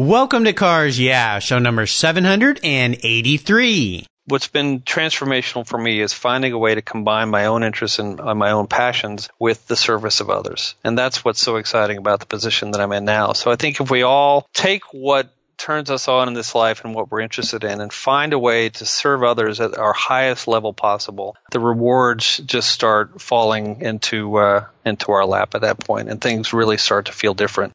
Welcome to Cars Yeah, show number 783. What's been transformational for me is finding a way to combine my own interests and uh, my own passions with the service of others. And that's what's so exciting about the position that I'm in now. So I think if we all take what turns us on in this life and what we're interested in and find a way to serve others at our highest level possible, the rewards just start falling into uh, into our lap at that point and things really start to feel different.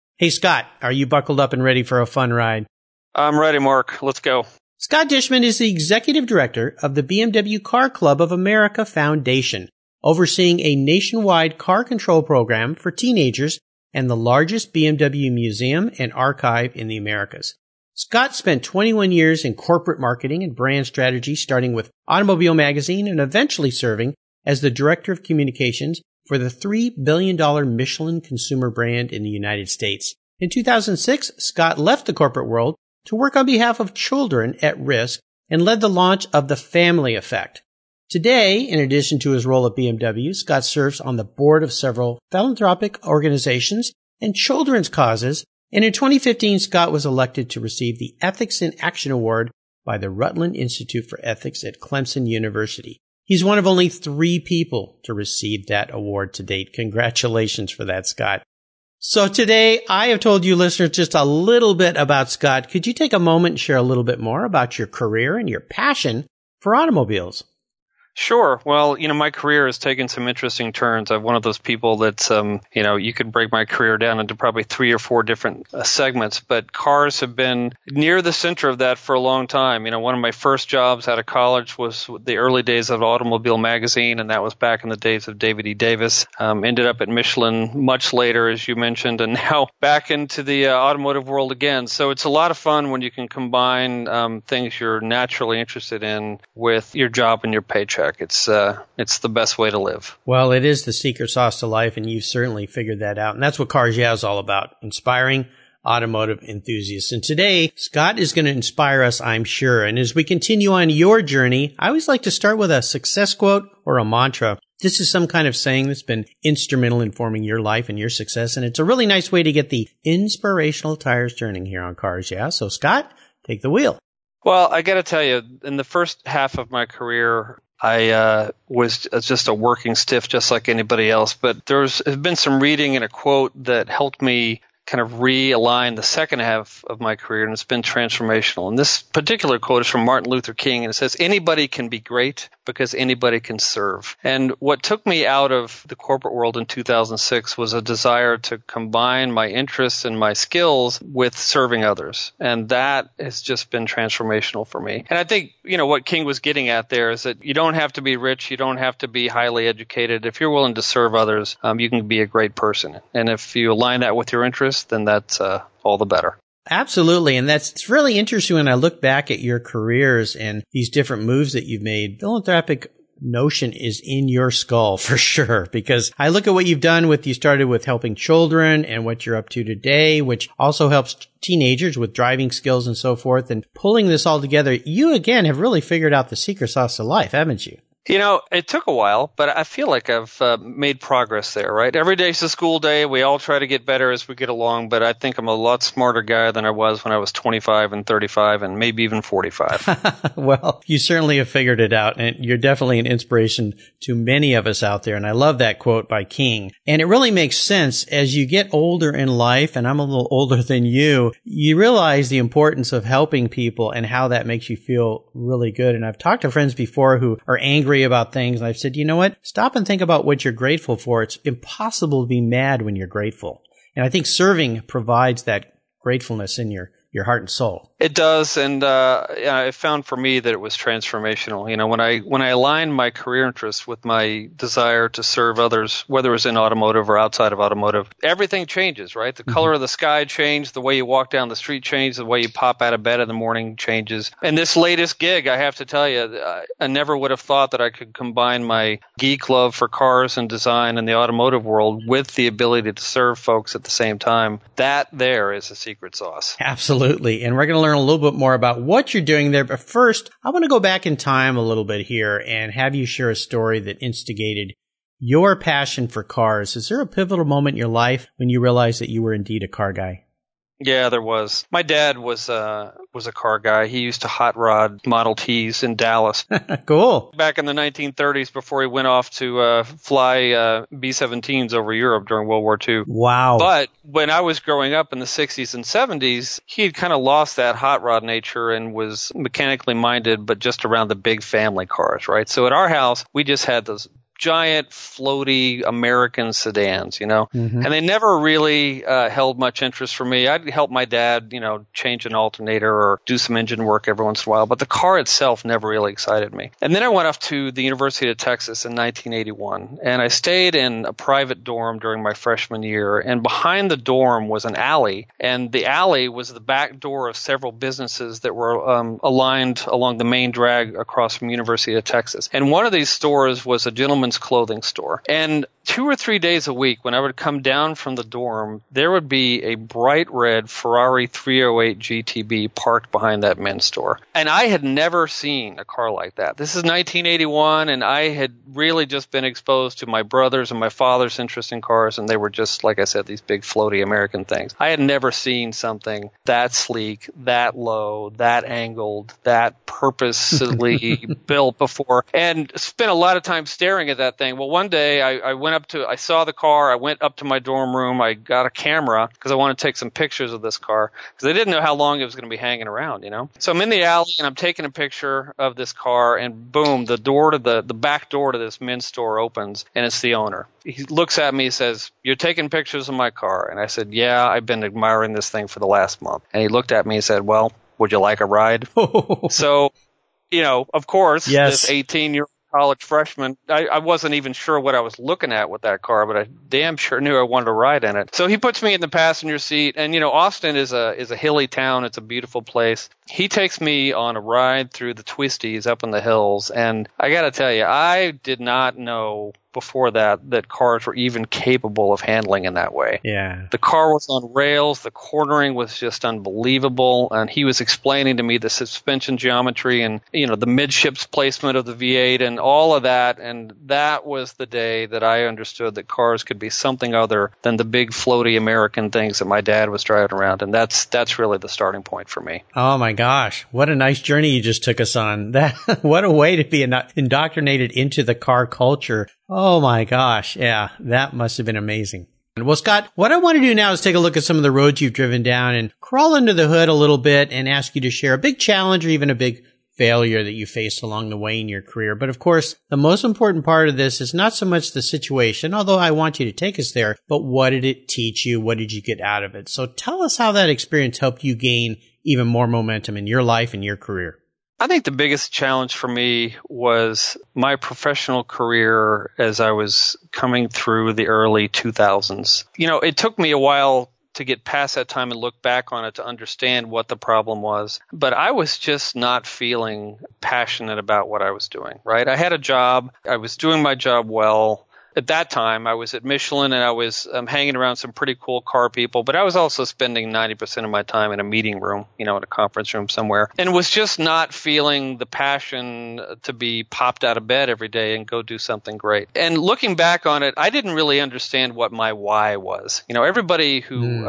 Hey, Scott, are you buckled up and ready for a fun ride? I'm ready, Mark. Let's go. Scott Dishman is the executive director of the BMW Car Club of America Foundation, overseeing a nationwide car control program for teenagers and the largest BMW museum and archive in the Americas. Scott spent 21 years in corporate marketing and brand strategy, starting with Automobile Magazine and eventually serving as the director of communications for the $3 billion Michelin consumer brand in the United States. In 2006, Scott left the corporate world to work on behalf of children at risk and led the launch of the Family Effect. Today, in addition to his role at BMW, Scott serves on the board of several philanthropic organizations and children's causes. And in 2015, Scott was elected to receive the Ethics in Action Award by the Rutland Institute for Ethics at Clemson University. He's one of only three people to receive that award to date. Congratulations for that, Scott. So today I have told you listeners just a little bit about Scott. Could you take a moment and share a little bit more about your career and your passion for automobiles? Sure. Well, you know, my career has taken some interesting turns. I'm one of those people that's, um, you know, you could break my career down into probably three or four different uh, segments, but cars have been near the center of that for a long time. You know, one of my first jobs out of college was the early days of Automobile Magazine, and that was back in the days of David E. Davis. Um, ended up at Michelin much later, as you mentioned, and now back into the uh, automotive world again. So it's a lot of fun when you can combine um, things you're naturally interested in with your job and your paycheck. It's uh, it's the best way to live. Well, it is the secret sauce to life, and you've certainly figured that out. And that's what Cars Yeah is all about: inspiring automotive enthusiasts. And today, Scott is going to inspire us, I'm sure. And as we continue on your journey, I always like to start with a success quote or a mantra. This is some kind of saying that's been instrumental in forming your life and your success. And it's a really nice way to get the inspirational tires turning here on Cars Yeah. So Scott, take the wheel. Well, I got to tell you, in the first half of my career, I uh, was just a working stiff, just like anybody else. But there's been some reading and a quote that helped me kind of realign the second half of my career, and it's been transformational. And this particular quote is from Martin Luther King, and it says, Anybody can be great because anybody can serve. And what took me out of the corporate world in 2006 was a desire to combine my interests and my skills with serving others. And that has just been transformational for me. And I think, you know, what King was getting at there is that you don't have to be rich, you don't have to be highly educated. If you're willing to serve others, um, you can be a great person. And if you align that with your interests, then that's uh, all the better. Absolutely. And that's it's really interesting when I look back at your careers and these different moves that you've made. Philanthropic notion is in your skull for sure. Because I look at what you've done with, you started with helping children and what you're up to today, which also helps teenagers with driving skills and so forth. And pulling this all together, you again have really figured out the secret sauce to life, haven't you? You know, it took a while, but I feel like I've uh, made progress there, right? Every day's a school day. We all try to get better as we get along, but I think I'm a lot smarter guy than I was when I was 25 and 35 and maybe even 45. well, you certainly have figured it out, and you're definitely an inspiration to many of us out there. And I love that quote by King. And it really makes sense as you get older in life, and I'm a little older than you, you realize the importance of helping people and how that makes you feel really good. And I've talked to friends before who are angry about things. And I've said, you know what? Stop and think about what you're grateful for. It's impossible to be mad when you're grateful. And I think serving provides that gratefulness in your, your heart and soul. It does, and uh, I found for me that it was transformational. You know, when I when I aligned my career interests with my desire to serve others, whether it was in automotive or outside of automotive, everything changes, right? The mm-hmm. color of the sky changed, the way you walk down the street changed, the way you pop out of bed in the morning changes. And this latest gig, I have to tell you, I never would have thought that I could combine my geek love for cars and design in the automotive world with the ability to serve folks at the same time. That there is a secret sauce. Absolutely, and we're going to learn learn a little bit more about what you're doing there. But first, I want to go back in time a little bit here and have you share a story that instigated your passion for cars. Is there a pivotal moment in your life when you realized that you were indeed a car guy? Yeah, there was. My dad was uh was a car guy. He used to hot rod Model Ts in Dallas. cool. Back in the 1930s, before he went off to uh, fly uh, B-17s over Europe during World War II. Wow. But when I was growing up in the 60s and 70s, he had kind of lost that hot rod nature and was mechanically minded, but just around the big family cars, right? So at our house, we just had those giant floaty American sedans, you know, mm-hmm. and they never really uh, held much interest for me. I'd help my dad, you know, change an alternator or do some engine work every once in a while, but the car itself never really excited me. And then I went off to the University of Texas in 1981, and I stayed in a private dorm during my freshman year. And behind the dorm was an alley, and the alley was the back door of several businesses that were um, aligned along the main drag across from University of Texas. And one of these stores was a gentleman's women's clothing store. And two or three days a week, when I would come down from the dorm, there would be a bright red Ferrari 308 GTB parked behind that men's store. And I had never seen a car like that. This is 1981, and I had really just been exposed to my brother's and my father's interest in cars, and they were just, like I said, these big floaty American things. I had never seen something that sleek, that low, that angled, that purposely built before, and spent a lot of time staring at that thing. Well, one day I, I went up to, I saw the car. I went up to my dorm room. I got a camera because I wanted to take some pictures of this car because I didn't know how long it was going to be hanging around, you know? So I'm in the alley and I'm taking a picture of this car and boom, the door to the, the back door to this men's store opens and it's the owner. He looks at me, says, you're taking pictures of my car. And I said, yeah, I've been admiring this thing for the last month. And he looked at me and said, well, would you like a ride? so you know, of course, yes. this 18 year college freshman. I, I wasn't even sure what I was looking at with that car, but I damn sure knew I wanted to ride in it. So he puts me in the passenger seat, and you know, Austin is a is a hilly town. It's a beautiful place. He takes me on a ride through the twisties up in the hills, and I got to tell you, I did not know before that that cars were even capable of handling in that way. Yeah. The car was on rails, the cornering was just unbelievable, and he was explaining to me the suspension geometry and you know the midships placement of the V8 and all of that and that was the day that I understood that cars could be something other than the big floaty American things that my dad was driving around and that's that's really the starting point for me. Oh my gosh, what a nice journey you just took us on. That what a way to be indoctrinated into the car culture Oh my gosh. Yeah, that must have been amazing. Well, Scott, what I want to do now is take a look at some of the roads you've driven down and crawl under the hood a little bit and ask you to share a big challenge or even a big failure that you faced along the way in your career. But of course, the most important part of this is not so much the situation, although I want you to take us there, but what did it teach you? What did you get out of it? So tell us how that experience helped you gain even more momentum in your life and your career. I think the biggest challenge for me was my professional career as I was coming through the early 2000s. You know, it took me a while to get past that time and look back on it to understand what the problem was. But I was just not feeling passionate about what I was doing, right? I had a job. I was doing my job well at that time, I was at Michelin and I was um, hanging around some pretty cool car people, but I was also spending 90% of my time in a meeting room, you know, in a conference room somewhere, and was just not feeling the passion to be popped out of bed every day and go do something great. And looking back on it, I didn't really understand what my why was. You know, everybody who mm.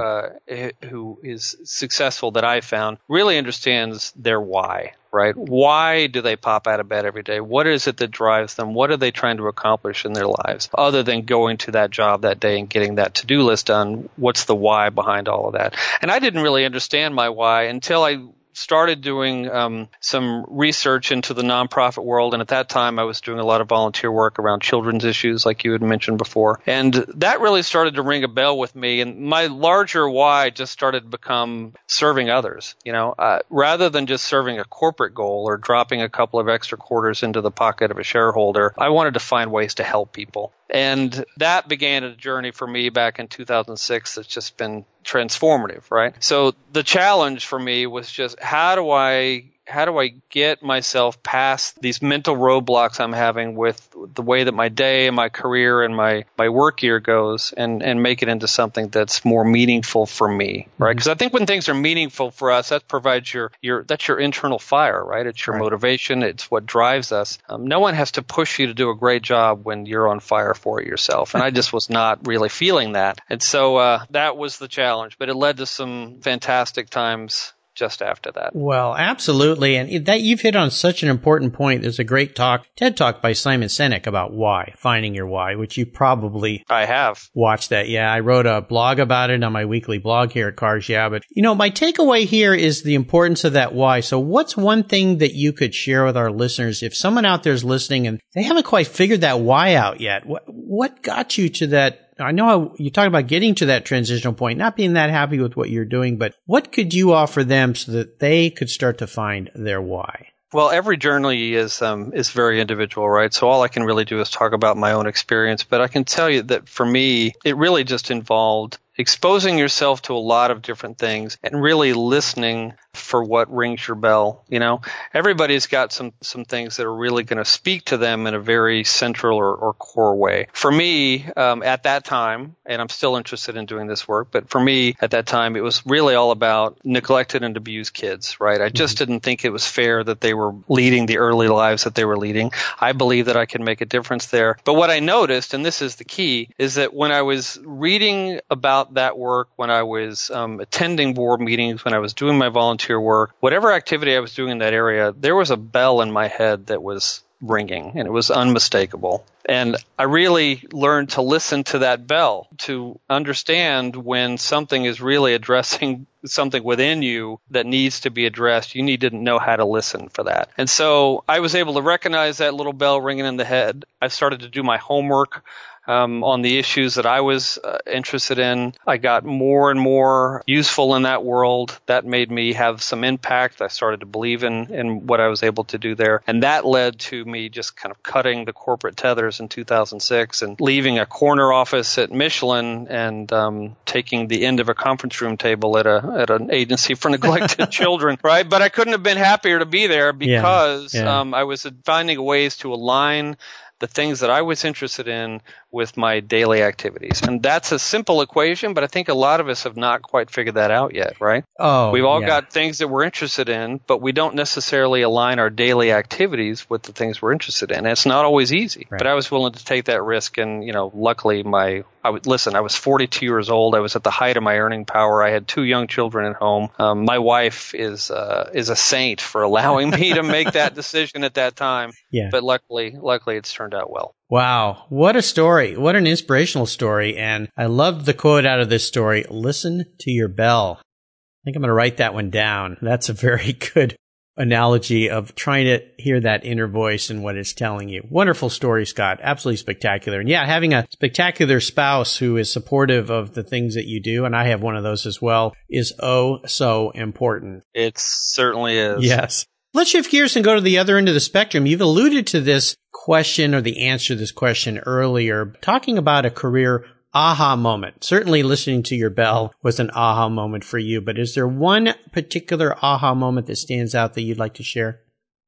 uh, who is successful that I found really understands their why right? Why do they pop out of bed every day? What is it that drives them? What are they trying to accomplish in their lives other than going to that job that day and getting that to-do list done? What's the why behind all of that? And I didn't really understand my why until I started doing um, some research into the nonprofit world, and at that time I was doing a lot of volunteer work around children's issues, like you had mentioned before, and that really started to ring a bell with me. And my larger why just started to become serving others. You know, uh, rather than just serving a corporate goal or dropping a couple of extra quarters into the pocket of a shareholder, I wanted to find ways to help people. And that began a journey for me back in 2006 that's just been transformative, right? So the challenge for me was just how do I how do I get myself past these mental roadblocks I'm having with the way that my day and my career and my, my work year goes and, and make it into something that's more meaningful for me, right? Because mm-hmm. I think when things are meaningful for us, that provides your, your, that's your internal fire, right? It's your right. motivation. It's what drives us. Um, no one has to push you to do a great job when you're on fire for it yourself. And I just was not really feeling that. And so, uh, that was the challenge, but it led to some fantastic times just after that. Well, absolutely. And that you've hit on such an important point. There's a great talk, TED talk by Simon Sinek about why, finding your why, which you probably I have watched that. Yeah. I wrote a blog about it on my weekly blog here at Cars. Yeah. But you know, my takeaway here is the importance of that why. So what's one thing that you could share with our listeners if someone out there is listening and they haven't quite figured that why out yet? What, what got you to that I know you talked about getting to that transitional point, not being that happy with what you're doing, but what could you offer them so that they could start to find their why? Well, every journey is um, is very individual, right? So all I can really do is talk about my own experience. But I can tell you that for me, it really just involved exposing yourself to a lot of different things and really listening for what rings your bell. You know, everybody's got some some things that are really going to speak to them in a very central or, or core way. For me, um, at that time, and I'm still interested in doing this work, but for me at that time, it was really all about neglected and abused kids. Right? I just mm-hmm. didn't think it was fair that they were leading the early lives that they were leading. I believe that I can make a difference there. But what I noticed, and this is the key, is that when I was reading about that work, when I was um, attending board meetings, when I was doing my volunteer work, whatever activity I was doing in that area, there was a bell in my head that was ringing and it was unmistakable. And I really learned to listen to that bell, to understand when something is really addressing something within you that needs to be addressed. You need to know how to listen for that. And so I was able to recognize that little bell ringing in the head. I started to do my homework um, on the issues that I was uh, interested in. I got more and more useful in that world. That made me have some impact. I started to believe in, in what I was able to do there. And that led to me just kind of cutting the corporate tethers in 2006 and leaving a corner office at Michelin and um, taking the end of a conference room table at a at an agency for neglected children. Right, but I couldn't have been happier to be there because yeah, yeah. Um, I was finding ways to align the things that I was interested in with my daily activities. And that's a simple equation, but I think a lot of us have not quite figured that out yet, right? Oh, we've all yeah. got things that we're interested in, but we don't necessarily align our daily activities with the things we're interested in. And it's not always easy, right. but I was willing to take that risk. And, you know, luckily my, I would listen, I was 42 years old. I was at the height of my earning power. I had two young children at home. Um, my wife is, uh, is a saint for allowing me to make that decision at that time. Yeah. But luckily, luckily it's turned out well. Wow. What a story. What an inspirational story. And I loved the quote out of this story. Listen to your bell. I think I'm going to write that one down. That's a very good analogy of trying to hear that inner voice and what it's telling you. Wonderful story, Scott. Absolutely spectacular. And yeah, having a spectacular spouse who is supportive of the things that you do, and I have one of those as well, is oh so important. It certainly is. Yes. Let's shift gears and go to the other end of the spectrum. You've alluded to this question or the answer to this question earlier, talking about a career aha moment. Certainly listening to your bell was an aha moment for you, but is there one particular aha moment that stands out that you'd like to share?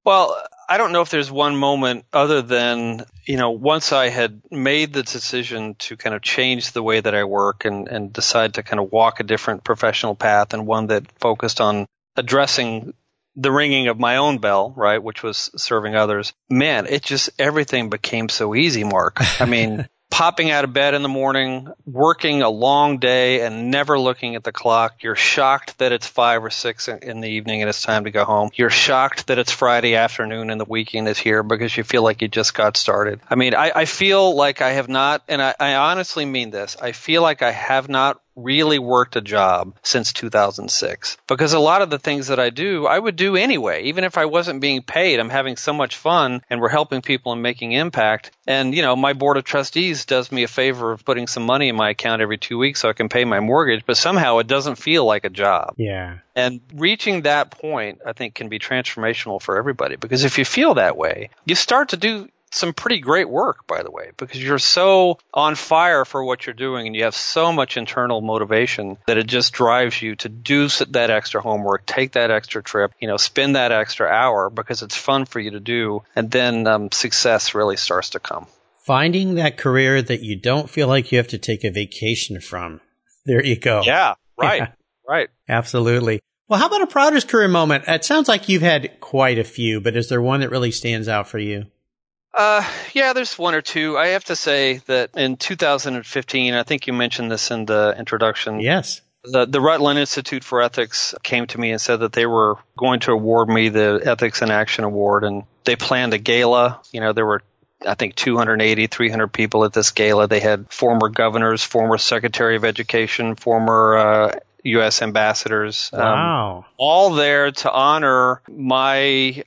Well, I don't know if there's one moment other than, you know, once I had made the decision to kind of change the way that I work and, and decide to kind of walk a different professional path and one that focused on addressing the ringing of my own bell, right, which was serving others, man, it just everything became so easy, Mark. I mean, popping out of bed in the morning, working a long day and never looking at the clock. You're shocked that it's five or six in the evening and it's time to go home. You're shocked that it's Friday afternoon and the weekend is here because you feel like you just got started. I mean, I, I feel like I have not, and I, I honestly mean this, I feel like I have not really worked a job since 2006 because a lot of the things that I do, I would do anyway, even if I wasn't being paid. I'm having so much fun and we're helping people and making impact. And, you know, my board of trustees does me a favor of putting some money in my account every two weeks so I can pay my mortgage, but somehow it doesn't feel like a job. Yeah. And reaching that point, I think, can be transformational for everybody because if you feel that way, you start to do some pretty great work, by the way, because you're so on fire for what you're doing and you have so much internal motivation that it just drives you to do that extra homework, take that extra trip, you know, spend that extra hour because it's fun for you to do. And then um, success really starts to come. Finding that career that you don't feel like you have to take a vacation from. There you go. Yeah, right. Yeah. Right. Absolutely. Well, how about a proudest career moment? It sounds like you've had quite a few, but is there one that really stands out for you? Uh, yeah, there's one or two. I have to say that in 2015, I think you mentioned this in the introduction. Yes. The, the Rutland Institute for Ethics came to me and said that they were going to award me the Ethics in Action Award, and they planned a gala. You know, there were I think 280, 300 people at this gala. They had former governors, former Secretary of Education, former uh, U.S. ambassadors. Um, wow. All there to honor my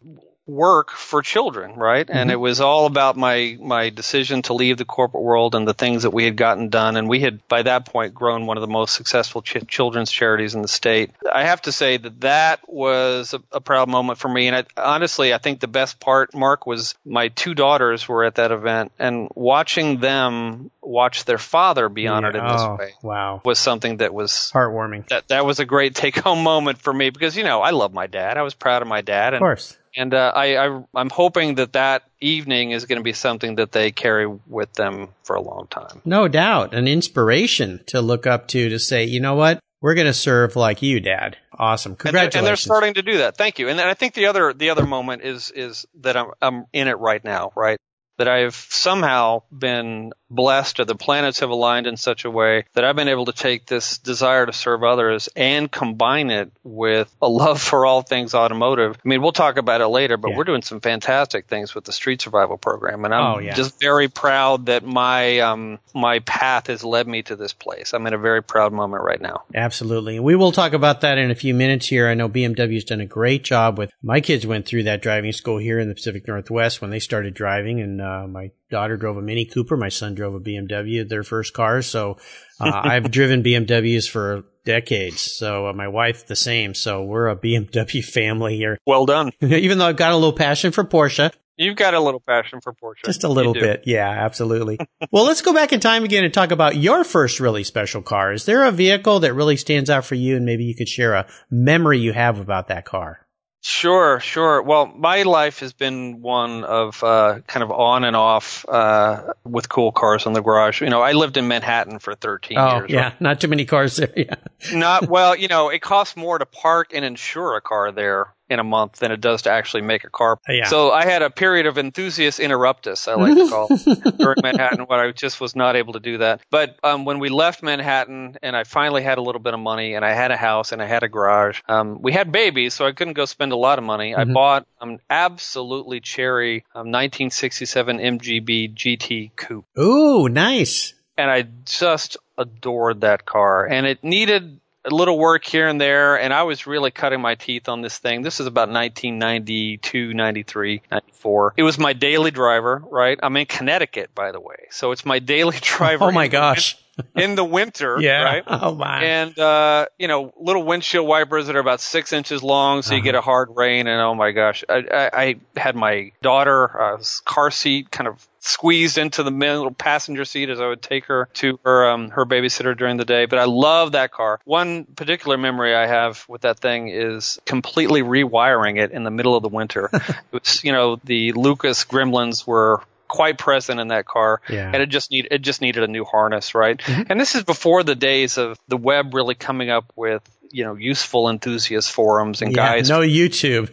work for children, right? Mm-hmm. And it was all about my my decision to leave the corporate world and the things that we had gotten done. And we had by that point grown one of the most successful ch- children's charities in the state. I have to say that that was a, a proud moment for me. And I, honestly, I think the best part, Mark, was my two daughters were at that event and watching them watch their father be honored yeah. in this oh, way. Wow, was something that was heartwarming. That that was a great take home moment for me because you know I love my dad. I was proud of my dad. And, of course and uh, I, I I'm hoping that that evening is going to be something that they carry with them for a long time. No doubt, an inspiration to look up to to say, you know what, we're going to serve like you, Dad. Awesome, congratulations! And they're, and they're, starting to do that. Thank you. And I think the other the other moment is is that I'm I'm in it right now, right? That I've somehow been blessed or the planets have aligned in such a way that I've been able to take this desire to serve others and combine it with a love for all things automotive. I mean, we'll talk about it later, but yeah. we're doing some fantastic things with the street survival program. And I'm oh, yeah. just very proud that my, um, my path has led me to this place. I'm in a very proud moment right now. Absolutely. We will talk about that in a few minutes here. I know BMW's done a great job with my kids went through that driving school here in the Pacific Northwest when they started driving and, uh, my daughter drove a Mini Cooper. My son drove a BMW, their first car. So uh, I've driven BMWs for decades. So uh, my wife the same. So we're a BMW family here. Well done. Even though I've got a little passion for Porsche. You've got a little passion for Porsche. Just a little bit. Yeah, absolutely. well, let's go back in time again and talk about your first really special car. Is there a vehicle that really stands out for you and maybe you could share a memory you have about that car? Sure, sure. Well, my life has been one of uh, kind of on and off uh, with cool cars in the garage. You know, I lived in Manhattan for 13 oh, years. yeah, right? not too many cars there. Yeah. not well. You know, it costs more to park and insure a car there in a month than it does to actually make a car. Yeah. So I had a period of enthusiast interruptus, I like to call during Manhattan when I just was not able to do that. But um, when we left Manhattan and I finally had a little bit of money and I had a house and I had a garage, um, we had babies, so I couldn't go spend a lot of money. Mm-hmm. I bought an absolutely cherry um, 1967 MGB GT coupe. Ooh, nice. And I just adored that car. And it needed a little work here and there, and I was really cutting my teeth on this thing. This is about 1992, 93, 94. It was my daily driver, right? I'm in Connecticut, by the way, so it's my daily driver. oh my gosh. in the winter, yeah. right? Oh my! And uh, you know, little windshield wipers that are about six inches long, so uh-huh. you get a hard rain. And oh my gosh, I, I, I had my daughter uh, car seat kind of squeezed into the middle passenger seat as I would take her to her um, her babysitter during the day. But I love that car. One particular memory I have with that thing is completely rewiring it in the middle of the winter. it was, you know, the Lucas Gremlins were quite present in that car, yeah. and it just need it just needed a new harness, right? Mm-hmm. And this is before the days of the web really coming up with you know useful enthusiast forums and yeah, guys. No YouTube.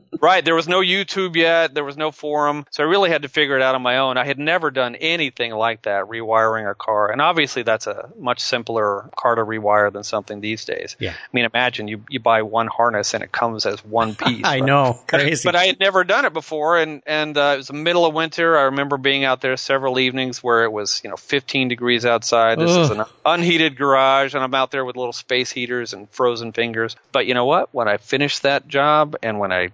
right. There was no YouTube yet. There was no forum. So I really had to figure it out on my own. I had never done anything like that, rewiring a car. And obviously that's a much simpler car to rewire than something these days. Yeah. I mean, imagine you, you buy one harness and it comes as one piece. I right? know. Crazy. But I had never done it before. And, and, uh, it was the middle of winter. I remember being out there several evenings where it was, you know, 15 degrees outside. This is an unheated garage and I'm out there with little space heaters and frozen fingers. But you know what? When I finished that job and when I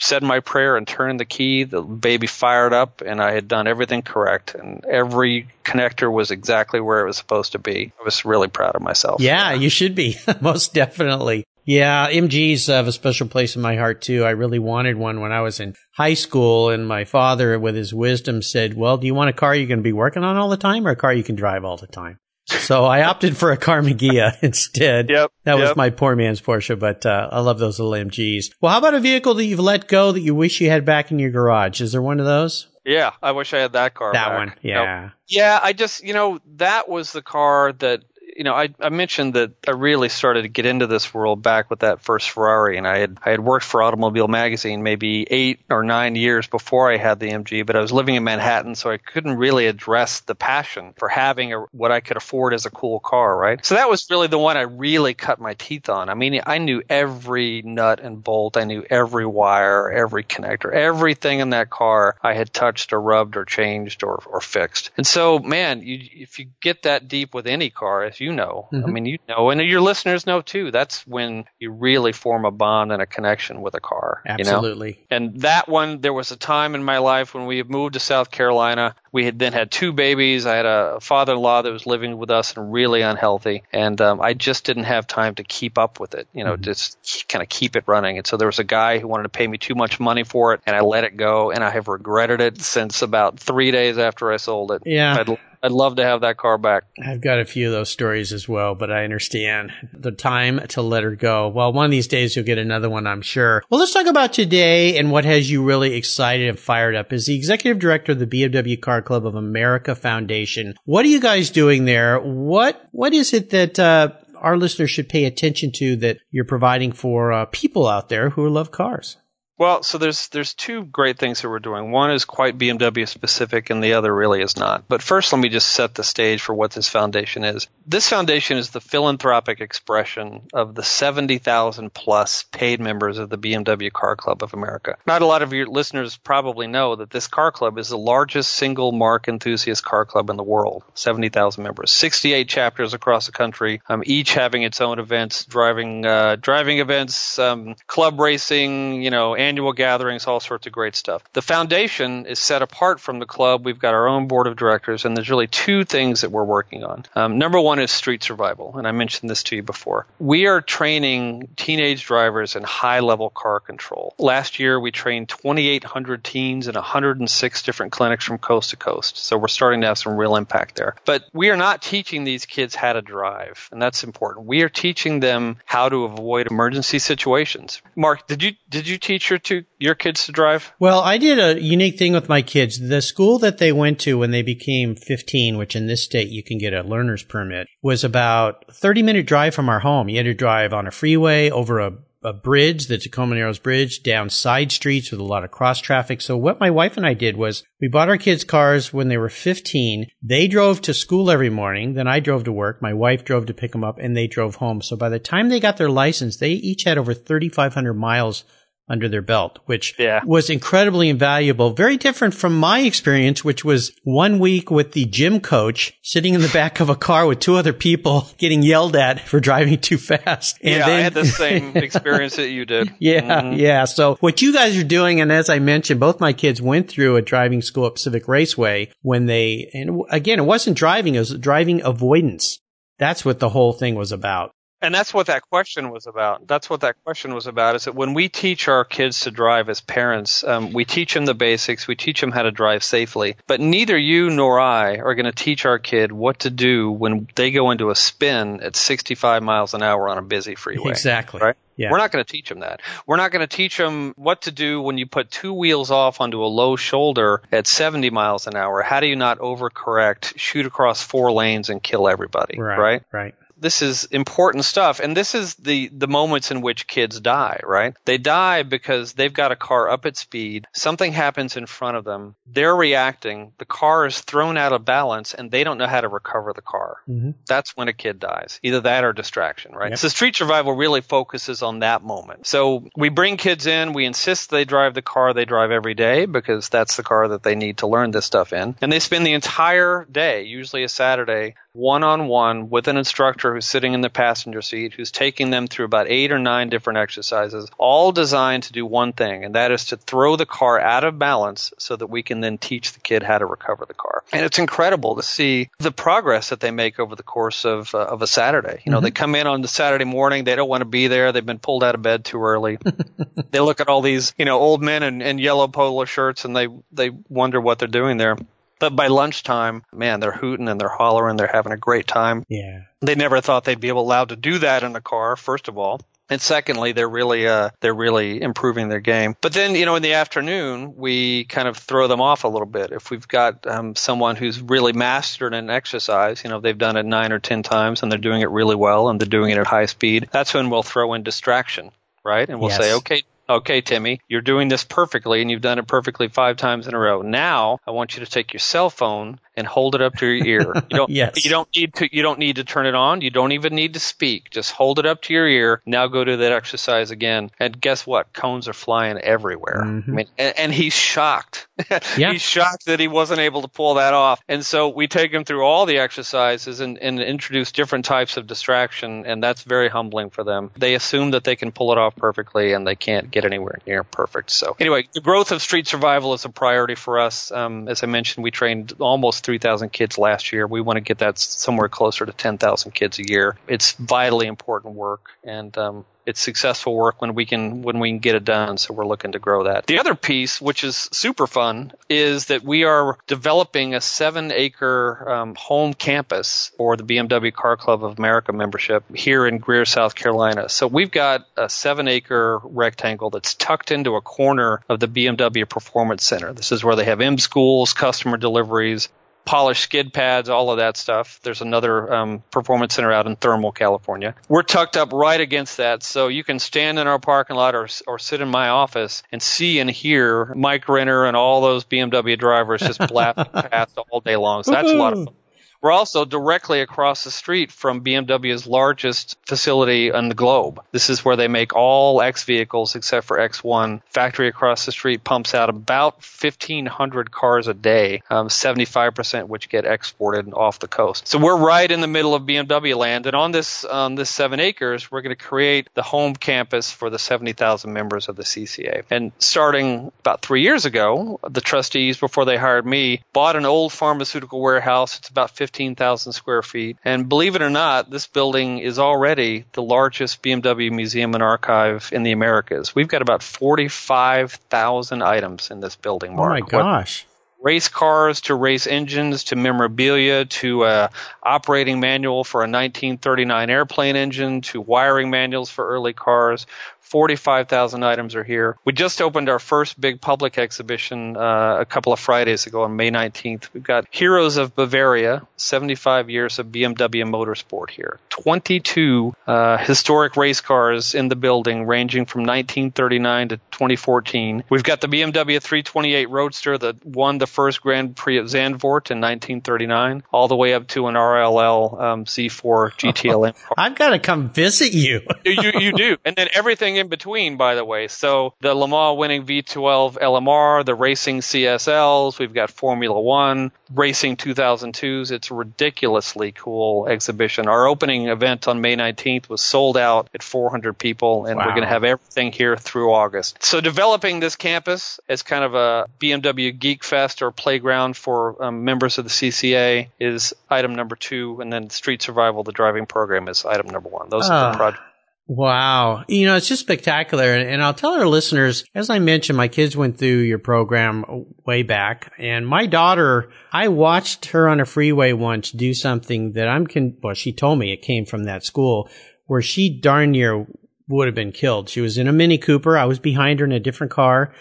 said my prayer and turned the key, the baby fired up and I had done everything correct and every connector was exactly where it was supposed to be. I was really proud of myself. Yeah, you should be. Most definitely. Yeah, MGs have a special place in my heart too. I really wanted one when I was in high school and my father with his wisdom said, well, do you want a car you're going to be working on all the time or a car you can drive all the time? So I opted for a Karmann Ghia instead. Yep. That was my poor man's Porsche, but uh, I love those little MGs. Well, how about a vehicle that you've let go that you wish you had back in your garage? Is there one of those? Yeah, I wish I had that car. That back. one. Yeah. Yeah, I just, you know, that was the car that, you know, I, I mentioned that I really started to get into this world back with that first Ferrari, and I had I had worked for Automobile Magazine maybe eight or nine years before I had the MG, but I was living in Manhattan, so I couldn't really address the passion for having a, what I could afford as a cool car, right? So that was really the one I really cut my teeth on. I mean, I knew every nut and bolt, I knew every wire, every connector, everything in that car I had touched or rubbed or changed or or fixed. And so, man, you, if you get that deep with any car, as you know, I Mhm. mean, you know, and your listeners know too. That's when you really form a bond and a connection with a car. You know? Absolutely. And that one, there was a time in my life when we had moved to South Carolina. We had then had two babies. I had a father-in-law that was living with us and really unhealthy, and um, I just didn't have time to keep up with it. You know, just kind of keep it running. And so there was a guy who wanted to pay me too much money for it, and I let it go, and I have regretted it since about three days after I sold it. Yeah. I'd, I'd love to have that car back. I've got a few of those stories as well, but I understand the time to let her go. Well, one of these days you'll get another one, I'm sure. Well, let's talk about today and what has you really excited and fired up. As the executive director of the BMW Car Club of America Foundation, what are you guys doing there? What what is it that uh, our listeners should pay attention to that you're providing for uh, people out there who love cars? Well, so there's there's two great things that we're doing. One is quite BMW specific, and the other really is not. But first, let me just set the stage for what this foundation is. This foundation is the philanthropic expression of the 70,000 plus paid members of the BMW Car Club of America. Not a lot of your listeners probably know that this car club is the largest single marque enthusiast car club in the world. 70,000 members, 68 chapters across the country, um, each having its own events, driving uh, driving events, um, club racing, you know annual gatherings, all sorts of great stuff. The foundation is set apart from the club. We've got our own board of directors, and there's really two things that we're working on. Um, number one is street survival, and I mentioned this to you before. We are training teenage drivers in high level car control. Last year, we trained 2,800 teens in 106 different clinics from coast to coast. So we're starting to have some real impact there. But we are not teaching these kids how to drive, and that's important. We are teaching them how to avoid emergency situations. Mark, did you did you teach your two your kids to drive? Well, I did a unique thing with my kids. The school that they went to when they became 15, which in this state you can get a learner's permit, was about 30 minute drive from our home. You had to drive on a freeway over a a bridge, the Tacoma Narrows Bridge, down side streets with a lot of cross traffic. So what my wife and I did was we bought our kids cars when they were 15. They drove to school every morning. Then I drove to work. My wife drove to pick them up and they drove home. So by the time they got their license, they each had over 3,500 miles under their belt, which Yeah. was incredibly invaluable. Very different from my experience, which was one week with the gym coach sitting in the back of a car with two other people getting yelled at for driving too fast. And yeah, I had the same experience that you did. yeah, Mhm. yeah. So what you guys are doing, and as I mentioned, both my kids went through a driving school at Pacific Raceway when they, and again, it wasn't driving, it was driving avoidance. That's what the whole thing was about. And that's what that question was about. That's what that question was about. Is that when we teach our kids to drive as parents, um, we teach them the basics. We teach them how to drive safely. But neither you nor I are going to teach our kid what to do when they go into a spin at 65 miles an hour on a busy freeway. Exactly. Right? Yeah. We're not going to teach them that. We're not going to teach them what to do when you put two wheels off onto a low shoulder at 70 miles an hour. How do you not overcorrect, shoot across four lanes, and kill everybody? right. right? Right. This is important stuff. And this is the, the moments in which kids die, right? They die because they've got a car up at speed. Something happens in front of them. They're reacting. The car is thrown out of balance and they don't know how to recover the car. Mm-hmm. That's when a kid dies. Either that or distraction, right? Yep. So street survival really focuses on that moment. So we bring kids in. We insist they drive the car they drive every day because that's the car that they need to learn this stuff in. And they spend the entire day, usually a Saturday, one on one with an instructor who's sitting in the passenger seat, who's taking them through about eight or nine different exercises, all designed to do one thing, and that is to throw the car out of balance so that we can then teach the kid how to recover the car. And it's incredible to see the progress that they make over the course of, uh, of a Saturday. You know, mm-hmm. they come in on the Saturday morning, they don't want to be there, they've been pulled out of bed too early. they look at all these, you know, old men in, in yellow polo shirts and they, they wonder what they're doing there. But by lunchtime, man, they're hooting and they're hollering. They're having a great time. Yeah. They never thought they'd be allowed to do that in a car, first of all. And secondly, they're really uh, they're really improving their game. But then, you know, in the afternoon, we kind of throw them off a little bit. If we've got um, someone who's really mastered an exercise, you know, they've done it nine or ten times and they're doing it really well and they're doing it at high speed. That's when we'll throw in distraction, right? And we'll yes. say, okay, okay, Timmy, you're doing this perfectly and you've done it perfectly five times in a row. Now I want you to take your cell phone and hold it up to your ear. You don't, yes. you don't need to, you don't need to turn it on. You don't even need to speak. Just hold it up to your ear. Now go to that exercise again. And guess what? Cones are flying everywhere. Mm-hmm. I mean, and, and he's shocked. yeah. He's shocked that he wasn't able to pull that off. And so we take him through all the exercises and, and introduce different types of distraction. And that's very humbling for them. They assume that they can pull it off perfectly and they can't get anywhere near perfect. So anyway, the growth of street survival is a priority for us. Um, as I mentioned, we trained almost 3,000 kids last year. We want to get that somewhere closer to 10,000 kids a year. It's vitally important work, and um, it's successful work when we can when we can get it done. So we're looking to grow that. The other piece, which is super fun, is that we are developing a seven acre um, home campus for the BMW Car Club of America membership here in Greer, South Carolina. So we've got a seven acre rectangle that's tucked into a corner of the BMW Performance Center. This is where they have M schools, customer deliveries, polished skid pads, all of that stuff. There's another um, performance center out in Thermal, California. We're tucked up right against that, so you can stand in our parking lot or, or sit in my office and see and hear Mike Renner and all those BMW drivers just blasting past all day long. So that's a lot of fun. We're also directly across the street from BMW's largest facility on the globe. This is where they make all X vehicles except for X1. Factory across the street pumps out about 1,500 cars a day, um, 75% which get exported off the coast. So we're right in the middle of BMW land, and on this this seven acres, we're going to create the home campus for the 70,000 members of the CCA. And starting about three years ago, the trustees, before they hired me, bought an old pharmaceutical warehouse. It's about 15,000 square feet. And believe it or not, this building is already the largest BMW museum and archive in the Americas. We've got about 45,000 items in this building, Mark. Oh my gosh. race cars to race engines to memorabilia to a operating manual for a 1939 airplane engine to wiring manuals for early cars 45,000 items are here. We just opened our first big public exhibition uh, a couple of Fridays ago on May 19th. We've got Heroes of Bavaria, 75 years of BMW motorsport here. 22 uh, historic race cars in the building ranging from 1939 to 2014. We've got the BMW 328 Roadster that won the first Grand Prix at Zandvoort in 1939, all the way up to an RLL um, Z4 GTLM. I've got to come visit you. you. You do. And then everything everything in between, by the way. So the Le Mans winning V12 LMR, the racing CSLs, we've got Formula One, racing 2002s. It's a ridiculously cool exhibition. Our opening event on May 19th was sold out at 400 people, and wow. we're going to have everything here through August. So developing this campus as kind of a BMW Geek Fest or playground for um, members of the CCA is item number two, and then Street Survival, the driving program, is item number one. Those uh. are the ah. projects. Wow. You know, it's just spectacular. And I'll tell our listeners, as I mentioned, my kids went through your program way back and my daughter, I watched her on a freeway once do something that I'm con- well, she told me it came from that school where she darn near would have been killed. She was in a Mini Cooper. I was behind her in a different car.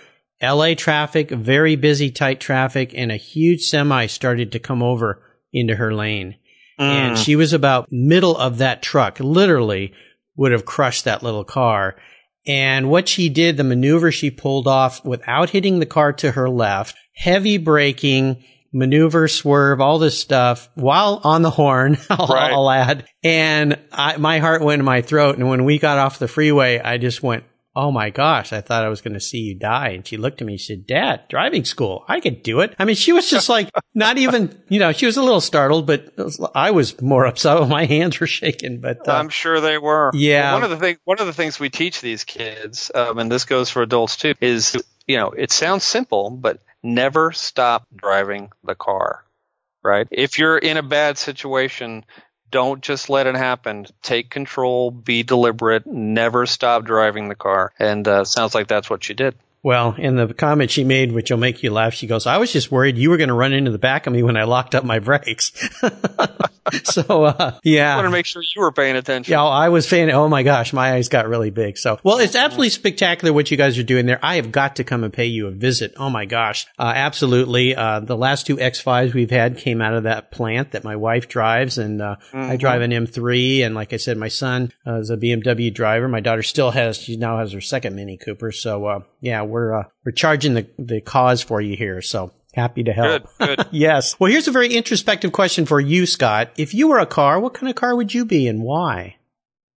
LA traffic, very busy, tight traffic, and a huge semi started to come over into her lane. and mm. she was about middle of that truck, literally would have crushed that little car. And what she did, the maneuver she pulled off without hitting the car to her left, heavy braking, maneuver, swerve, all this stuff while on the horn, I'll, Right. I'll add. And I, my heart went in my throat. And when we got off the freeway, I just went, Oh my gosh, I thought I was going to see you die. And she looked at me and said, Dad, driving school, I could do it. I mean, she was just like, not even, you know, she was a little startled, but was- I was more upset. My hands were shaking, but uh, I'm sure they were. Yeah. One of the thing, one of the things we teach these kids, um, and this goes for adults too, is you know it sounds simple, but never stop driving the car. Right? If you're in a bad situation, don't just let it happen. Take control. Be deliberate. Never stop driving the car. And uh, sounds like that's what you did. Well, in the comment she made, which will make you laugh, she goes, I was just worried you were going to run into the back of me when I locked up my brakes. so, uh, I want to make sure you were paying attention. Yeah, I was paying. oh my gosh, my eyes got really big. So, well, it's absolutely spectacular what you guys are doing there. I have got to come and pay you a visit. Oh my gosh. Uh, absolutely. Uh, the last two X5s we've had came out of that plant that my wife drives and, uh, I drive an M3. And like I said, my son uh, is a BMW driver. My daughter still has, she now has her second Mini Cooper. So, uh, yeah, we're, uh, we're charging the, the cause for you here. So happy to help. Good. Good. Yes. Well, here's a very introspective question for you, Scott. If you were a car, what kind of car would you be and why?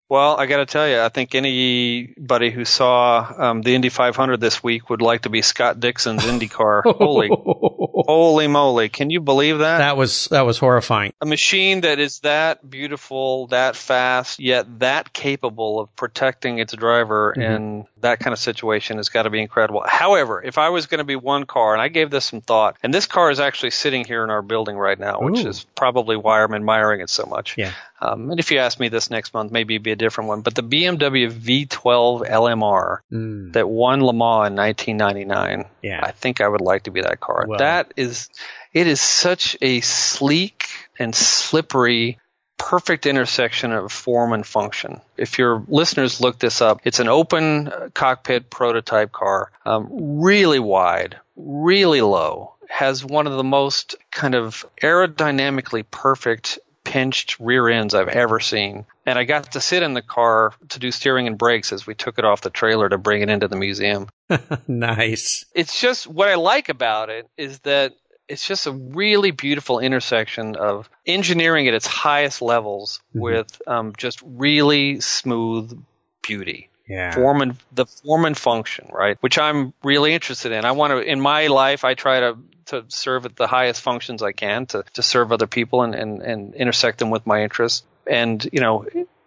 Well, I got to tell you, I think anybody who saw um, the Indy 500 this week would like to be Scott Dixon's IndyCar. Holy, holy moly! Can you believe that? That was that was horrifying. A machine that is that beautiful, that fast, yet that capable of protecting its driver in that kind of situation has got to be incredible. However, if I was going to be one car, and I gave this some thought, and this car is actually sitting here in our building right now, which Ooh. is probably why I'm admiring it so much. Yeah. Um, and if you ask me this next month, maybe it'd be a different one. But the BMW V12 LMR Mm, that won Le Mans in 1999, yeah. I think I would like to be that car. Well- that is, it is such a sleek and slippery, perfect intersection of form and function. If your listeners look this up, it's an open uh, cockpit prototype car, um, really wide, really low, has one of the most kind of aerodynamically perfect pinched rear ends I've ever seen. And I got to sit in the car to do steering and brakes as we took it off the trailer to bring it into the museum nice. it's just what I like about it is that it's just a really beautiful intersection of engineering at its highest levels Mhm. with um, just really smooth beauty. Yeah. Form and the form and function, right? Which I'm really interested in. I want to in my life I try to to serve at the highest functions I can to, to serve other people and, and, and intersect them with my interests. And, you know,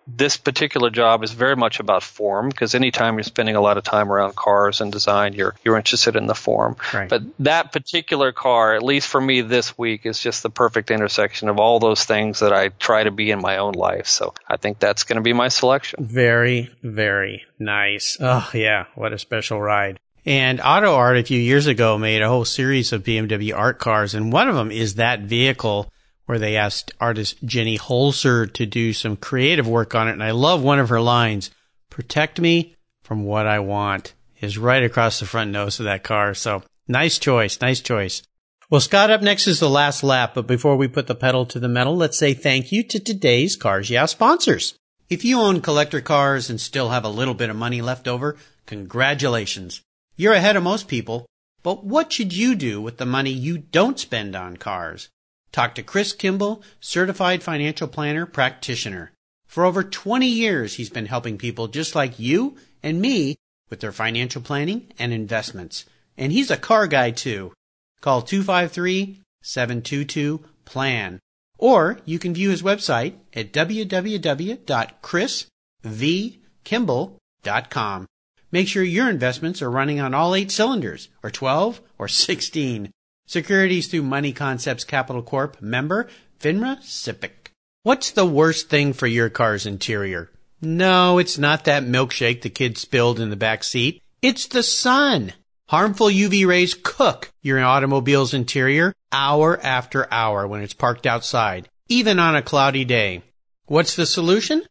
this particular job is very much about form because anytime you're spending a lot of time around cars and design, you're you're interested in the form. Right. But that particular car, at least for me this week, is just the perfect intersection of all those things that I try to be in my own life. So I think that's going to be my selection. Very, very nice. Oh, yeah. What a special ride. And Auto Art a few years ago made a whole series of BMW art cars, and one of them is that vehicle where they asked artist Jenny Holzer to do some creative work on it. And I love one of her lines, protect me from what I want is right across the front nose of that car. So nice choice. Nice choice. Well, Scott, up next is the last lap, but before we put the pedal to the metal, let's say thank you to today's Cars Yeah sponsors. If you own collector cars and still have a little bit of money left over, congratulations. You're ahead of most people, but what should you do with the money you don't spend on cars? Talk to Chris Kimball, certified financial planner practitioner. For over 20 years, he's been helping people just like you and me with their financial planning and investments. And he's a car guy too. Call 253-722-PLAN. Or you can view his website at www.chrisvkimball.com. Make sure your investments are running on all eight cylinders, or 12, or 16. Securities through Money Concepts Capital Corp. Member, FINRA SIPC. What's the worst thing for your car's interior? No, it's not that milkshake the kid spilled in the back seat. It's the sun. Harmful UV rays cook your automobile's interior hour after hour when it's parked outside, even on a cloudy day. What's the solution?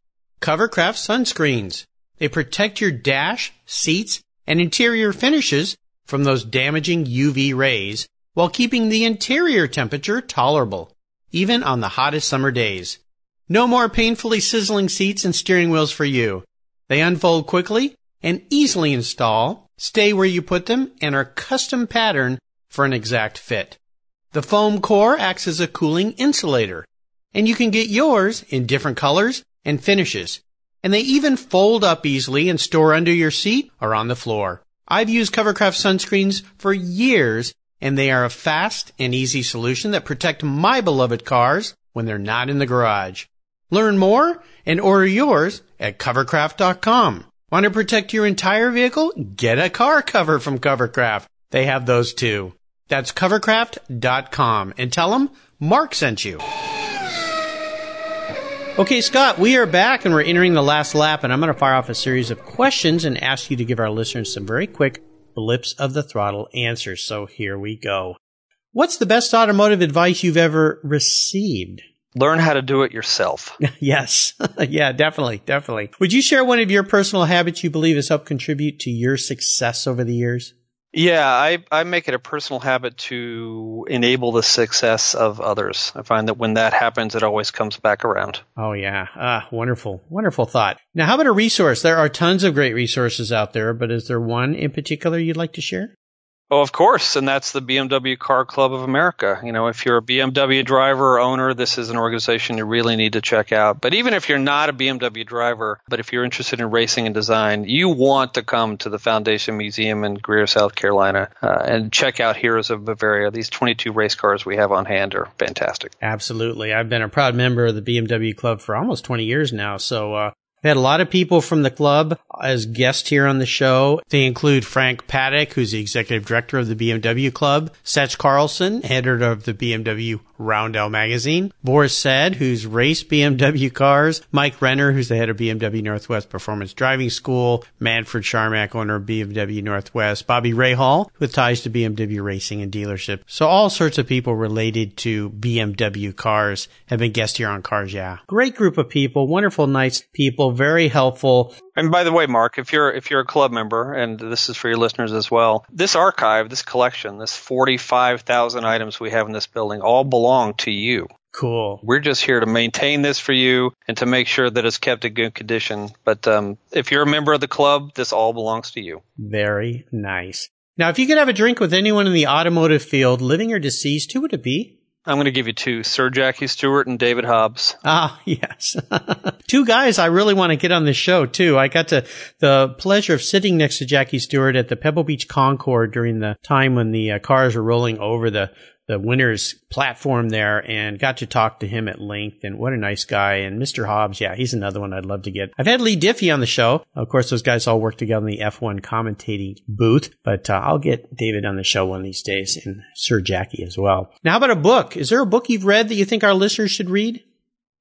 Covercraft sunscreens. They protect your dash, seats, and interior finishes from those damaging UV rays while keeping the interior temperature tolerable. even on the hottest summer days. No more painfully sizzling seats and steering wheels for you. They unfold quickly and easily install, stay where you put them, and are custom patterned for an exact fit. The foam core acts as a cooling insulator, and you can get yours in different colors and finishes. And they even fold up easily and store under your seat or on the floor. I've used Covercraft sunscreens for years, and they are a fast and easy solution that protect my beloved cars when they're not in the garage. Learn more and order yours at covercraft.com. Want to protect your entire vehicle? Get a car cover from Covercraft. They have those too. That's covercraft.com and tell them Mark sent you. Okay, Scott, we are back and we're entering the last lap, and I'm going to fire off a series of questions and ask you to give our listeners some very quick blips of the throttle answer. So here we go. What's the best automotive advice you've ever received? Learn how to do it yourself. yes. yeah, definitely. Definitely. Would you share one of your personal habits you believe has helped contribute to your success over the years? Yeah, I, I make it a personal habit to enable the success of others. I find that when that happens, it always comes back around. Oh, yeah. Ah, wonderful. Wonderful thought. Now, how about a resource? There are tons of great resources out there, but is there one in particular you'd like to share? Oh, of course, and that's the BMW Car Club of America. You know, if you're a BMW driver or owner, this is an organization you really need to check out. But even if you're not a BMW driver, but if you're interested in racing and design, you want to come to the Foundation Museum in Greer, South Carolina, uh, and check out Heroes of Bavaria. These 22 race cars we have on hand are fantastic. Absolutely. I've been a proud member of the BMW Club for almost 20 years now, so uh, we had a lot of people from the club as guests here on the show. They include Frank Paddock, who's the executive director of the BMW Club, Satch Carlson, editor of the BMW Roundel magazine, Boris Said, who's raced BMW cars, Mike Renner, who's the head of BMW Northwest Performance Driving School, Manfred Scharmach, owner of BMW Northwest, Bobby Rahal, with ties to BMW racing and dealership. So all sorts of people related to BMW cars have been guests here on Cars Yeah. Great group of people, wonderful, nice people, very helpful. And by the way, Mark, if you're if you're a club member, and this is for your listeners as well, this archive, this collection, this forty five thousand items we have in this building, all belong to you. Cool. We're just here to maintain this for you and to make sure that it's kept in good condition. But um, if you're a member of the club, this all belongs to you. Very nice. Now, if you could have a drink with anyone in the automotive field, living or deceased, who would it be? I'm going to give you two Sir Jackie Stewart and David Hobbs. Ah, yes. two guys I really want to get on this show, too. I got to the pleasure of sitting next to Jackie Stewart at the Pebble Beach Concours during the time when the uh, cars were rolling over the the winner's platform there and got to talk to him at length. And what a nice guy. And Mr. Hobbs, yeah, he's another one I'd love to get. I've had Leigh Diffey on the show. Of course, those guys all work together in the F1 commentating booth, but uh, I'll get David on the show one of these days and Sir Jackie as well. Now, how about a book? Is there a book you've read that you think our listeners should read?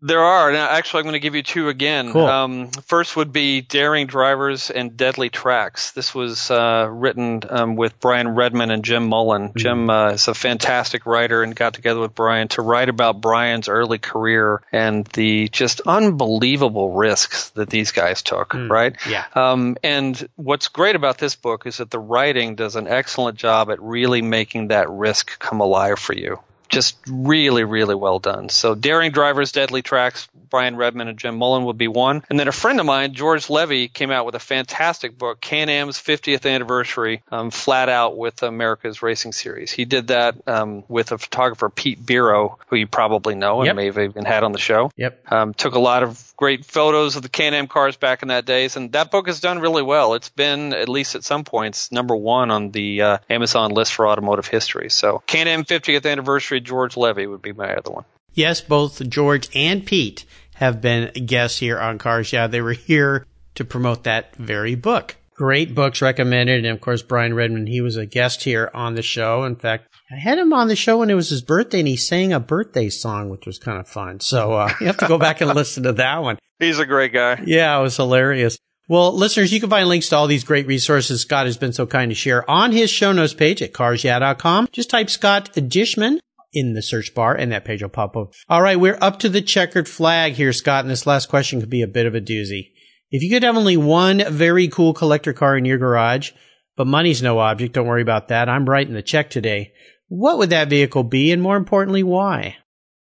There are. Now, actually, I'm going to give you two again. Cool. Um, first would be Daring Drivers and Deadly Tracks. This was uh, written um, with Brian Redman and Jim Mullen. Mm-hmm. Jim uh, is a fantastic writer and got together with Brian to write about Brian's early career and the just unbelievable risks that these guys took, Mm, right? yeah. Um, and what's great about this book is that the writing does an excellent job at really making that risk come alive for you just really, really well done. So Daring Drivers, Deadly Tracks, Brian Redman and Jim Mullen would be one. And then a friend of mine, George Levy, came out with a fantastic book, Can-Am's 50th anniversary, um, flat out with America's Racing Series. He did that um, with a photographer, Pete Biro, who you probably know and Yep. may have even had on the show. Yep. Um, took a lot of great photos of the Can-Am cars back in that days, and that book has done really well. It's been, at least at some points, number one on the uh, Amazon list for automotive history. So Can-Am 50th anniversary, George Levy would be my other one. Yes, both George and Pete have been guests here on Cars Yeah. They were here to promote that very book. Great books recommended. And of course, Brian Redman, he was a guest here on the show. In fact, I had him on the show when it was his birthday and he sang a birthday song, which was kind of fun. So uh, you have to go back and listen to that one. He's a great guy. Yeah, it was hilarious. Well, listeners, you can find links to all these great resources Scott has been so kind to share on his show notes page at carsyeah.com. Just type Scott Dishman in the search bar and that page will pop up. All right, we're up to the checkered flag here, Scott, and this last question could be a bit of a doozy. If you could have only one very cool collector car in your garage, but money's no object, don't worry about that. I'm writing the check today. What would that vehicle be and more importantly, why?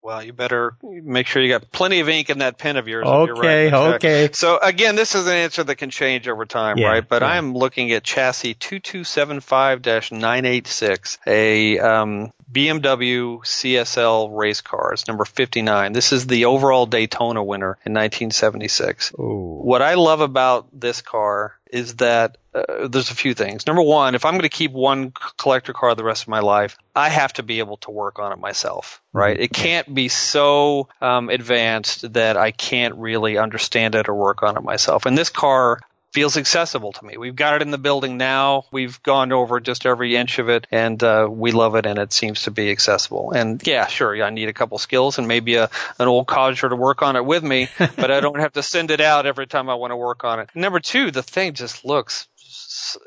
Well, you better make sure you got plenty of ink in that pen of yours. Okay, okay. So again, this is an answer that can change over time, Yeah, right? But yeah. I'm looking at chassis 2275-986, a um, BMW CSL race car. It's number 59. This is the overall Daytona winner in 1976. Ooh. What I love about this car is that uh, there's a few things. Number one, if I'm going to keep one collector car the rest of my life, I have to be able to work on it myself, right? It can't be so um, advanced that I can't really understand it or work on it myself. And this car feels accessible to me. We've got it in the building now. We've gone over just every inch of it, and uh, we love it, and it seems to be accessible. And yeah, sure, I need a couple skills and maybe a an old codger to work on it with me, but I don't have to send it out every time I want to work on it. Number two, the thing just looks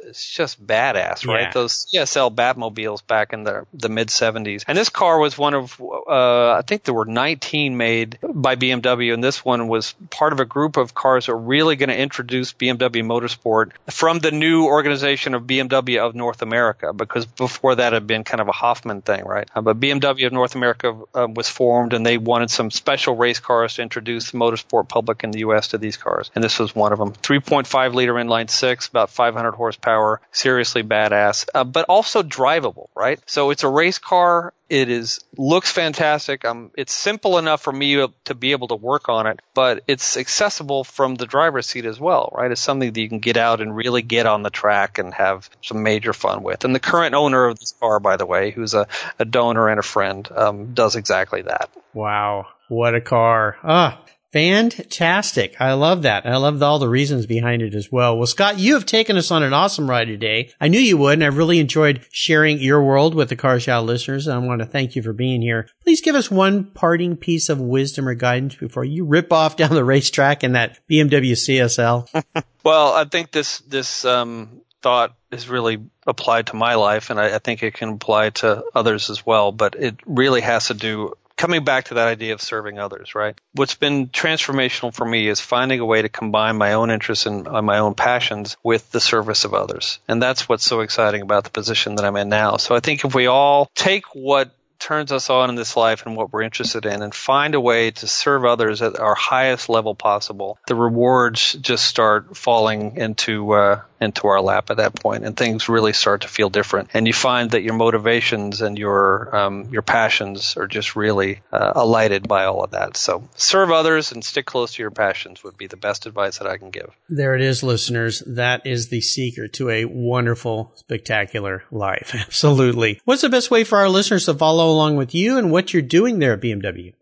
it's just badass, right? Yeah. Those CSL Batmobiles back in the the mid 70s. And this car was one of uh I think there were 19 made by BMW and this one was part of a group of cars that were really going to introduce BMW Motorsport from the new organization of BMW of North America because before that had been kind of a Hoffman thing, right? Uh, but BMW of North America uh, was formed and they wanted some special race cars to introduce the motorsport public in the US to these cars. And this was one of them. 3.5 liter inline six, about 500 horsepower, seriously badass, uh, but also drivable, right? So it's a race car. It is looks fantastic. Um, it's simple enough for me to be able to work on it, but it's accessible from the driver's seat as well, right? It's something that you can get out and really get on the track and have some major fun with. And the current owner of this car, by the way, who's a, a donor and a friend, um, does exactly that. Wow. What a car. Ah, fantastic. I love that. I love all the reasons behind it as well. Well, Scott, you have taken us on an awesome ride today. I knew you would, and I've really enjoyed sharing your world with the Cars Yeah listeners. And I want to thank you for being here. Please give us one parting piece of wisdom or guidance before you rip off down the racetrack in that BMW CSL. Well, I think this this um, thought is really applied to my life, and I, I think it can apply to others as well. But it really has to do coming back to that idea of serving others, right? What's been transformational for me is finding a way to combine my own interests and uh, my own passions with the service of others, and that's what's so exciting about the position that I'm in now. So I think if we all take what turns us on in this life and what we're interested in and find a way to serve others at our highest level possible, the rewards just start falling into uh, into our lap at that point and things really start to feel different. And you find that your motivations and your um, your passions are just really uh, alighted by all of that. So serve others and stick close to your passions would be the best advice that I can give. There it is, listeners. That is the secret to a wonderful, spectacular life. Absolutely. What's the best way for our listeners to follow along with you and what you're doing there at BMW?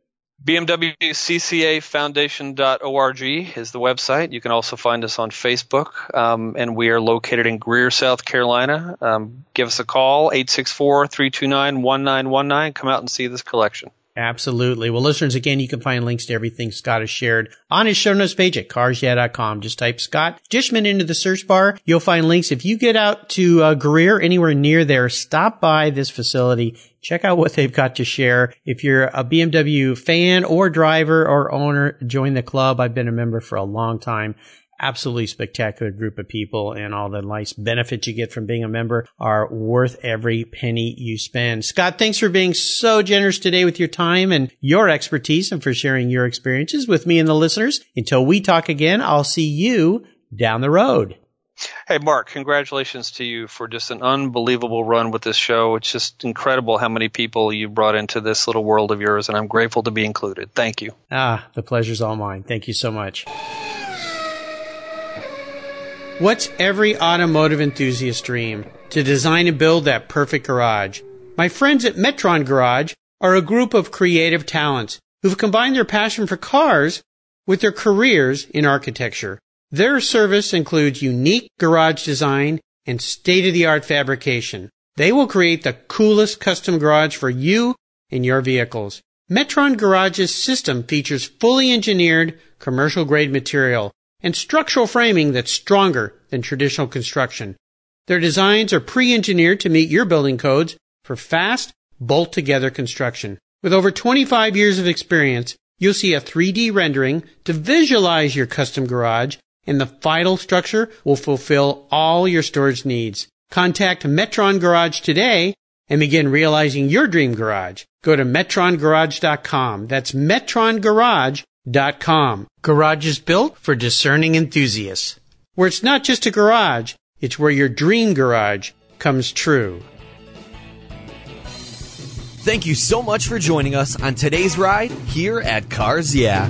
BMWCCAFoundation.org is the website. You can also find us on Facebook, um, and we are located in Greer, South Carolina. Um, give us a call, 864-329-1919. Come out and see this collection. Absolutely. Well, listeners, again, you can find links to everything Scott has shared on his show notes page at carsyeah.com. Just type Scott Dishman into the search bar. You'll find links. If you get out to uh, Greer, anywhere near there, stop by this facility. Check out what they've got to share. If you're a BMW fan or driver or owner, join the club. I've been a member for a long time absolutely spectacular group of people and all the nice benefits you get from being a member are worth every penny you spend. Scott, thanks for being so generous today with your time and your expertise and for sharing your experiences with me and the listeners. Until we talk again, I'll see you down the road. Hey, Mark, congratulations to you for just an unbelievable run with this show. It's just incredible how many people you brought into this little world of yours, and I'm grateful to be included. Thank you. Ah, the pleasure's all mine. Thank you so much. What's every automotive enthusiast dream? To design and build that perfect garage. My friends at Metron Garage are a group of creative talents who've combined their passion for cars with their careers in architecture. Their service includes unique garage design and state-of-the-art fabrication. They will create the coolest custom garage for you and your vehicles. Metron Garage's system features fully engineered commercial grade material and structural framing that's stronger than traditional construction. Their designs are pre-engineered to meet your building codes for fast, bolt-together construction. With over 25 years of experience, you'll see a 3D rendering to visualize your custom garage and the final structure will fulfill all your storage needs. Contact Metron Garage today and begin realizing your dream garage. Go to metrongarage.com. That's metrongarage.com. Garage is built for discerning enthusiasts. Where it's not just a garage, it's where your dream garage comes true. Thank you so much for joining us on today's ride here at Cars Yeah.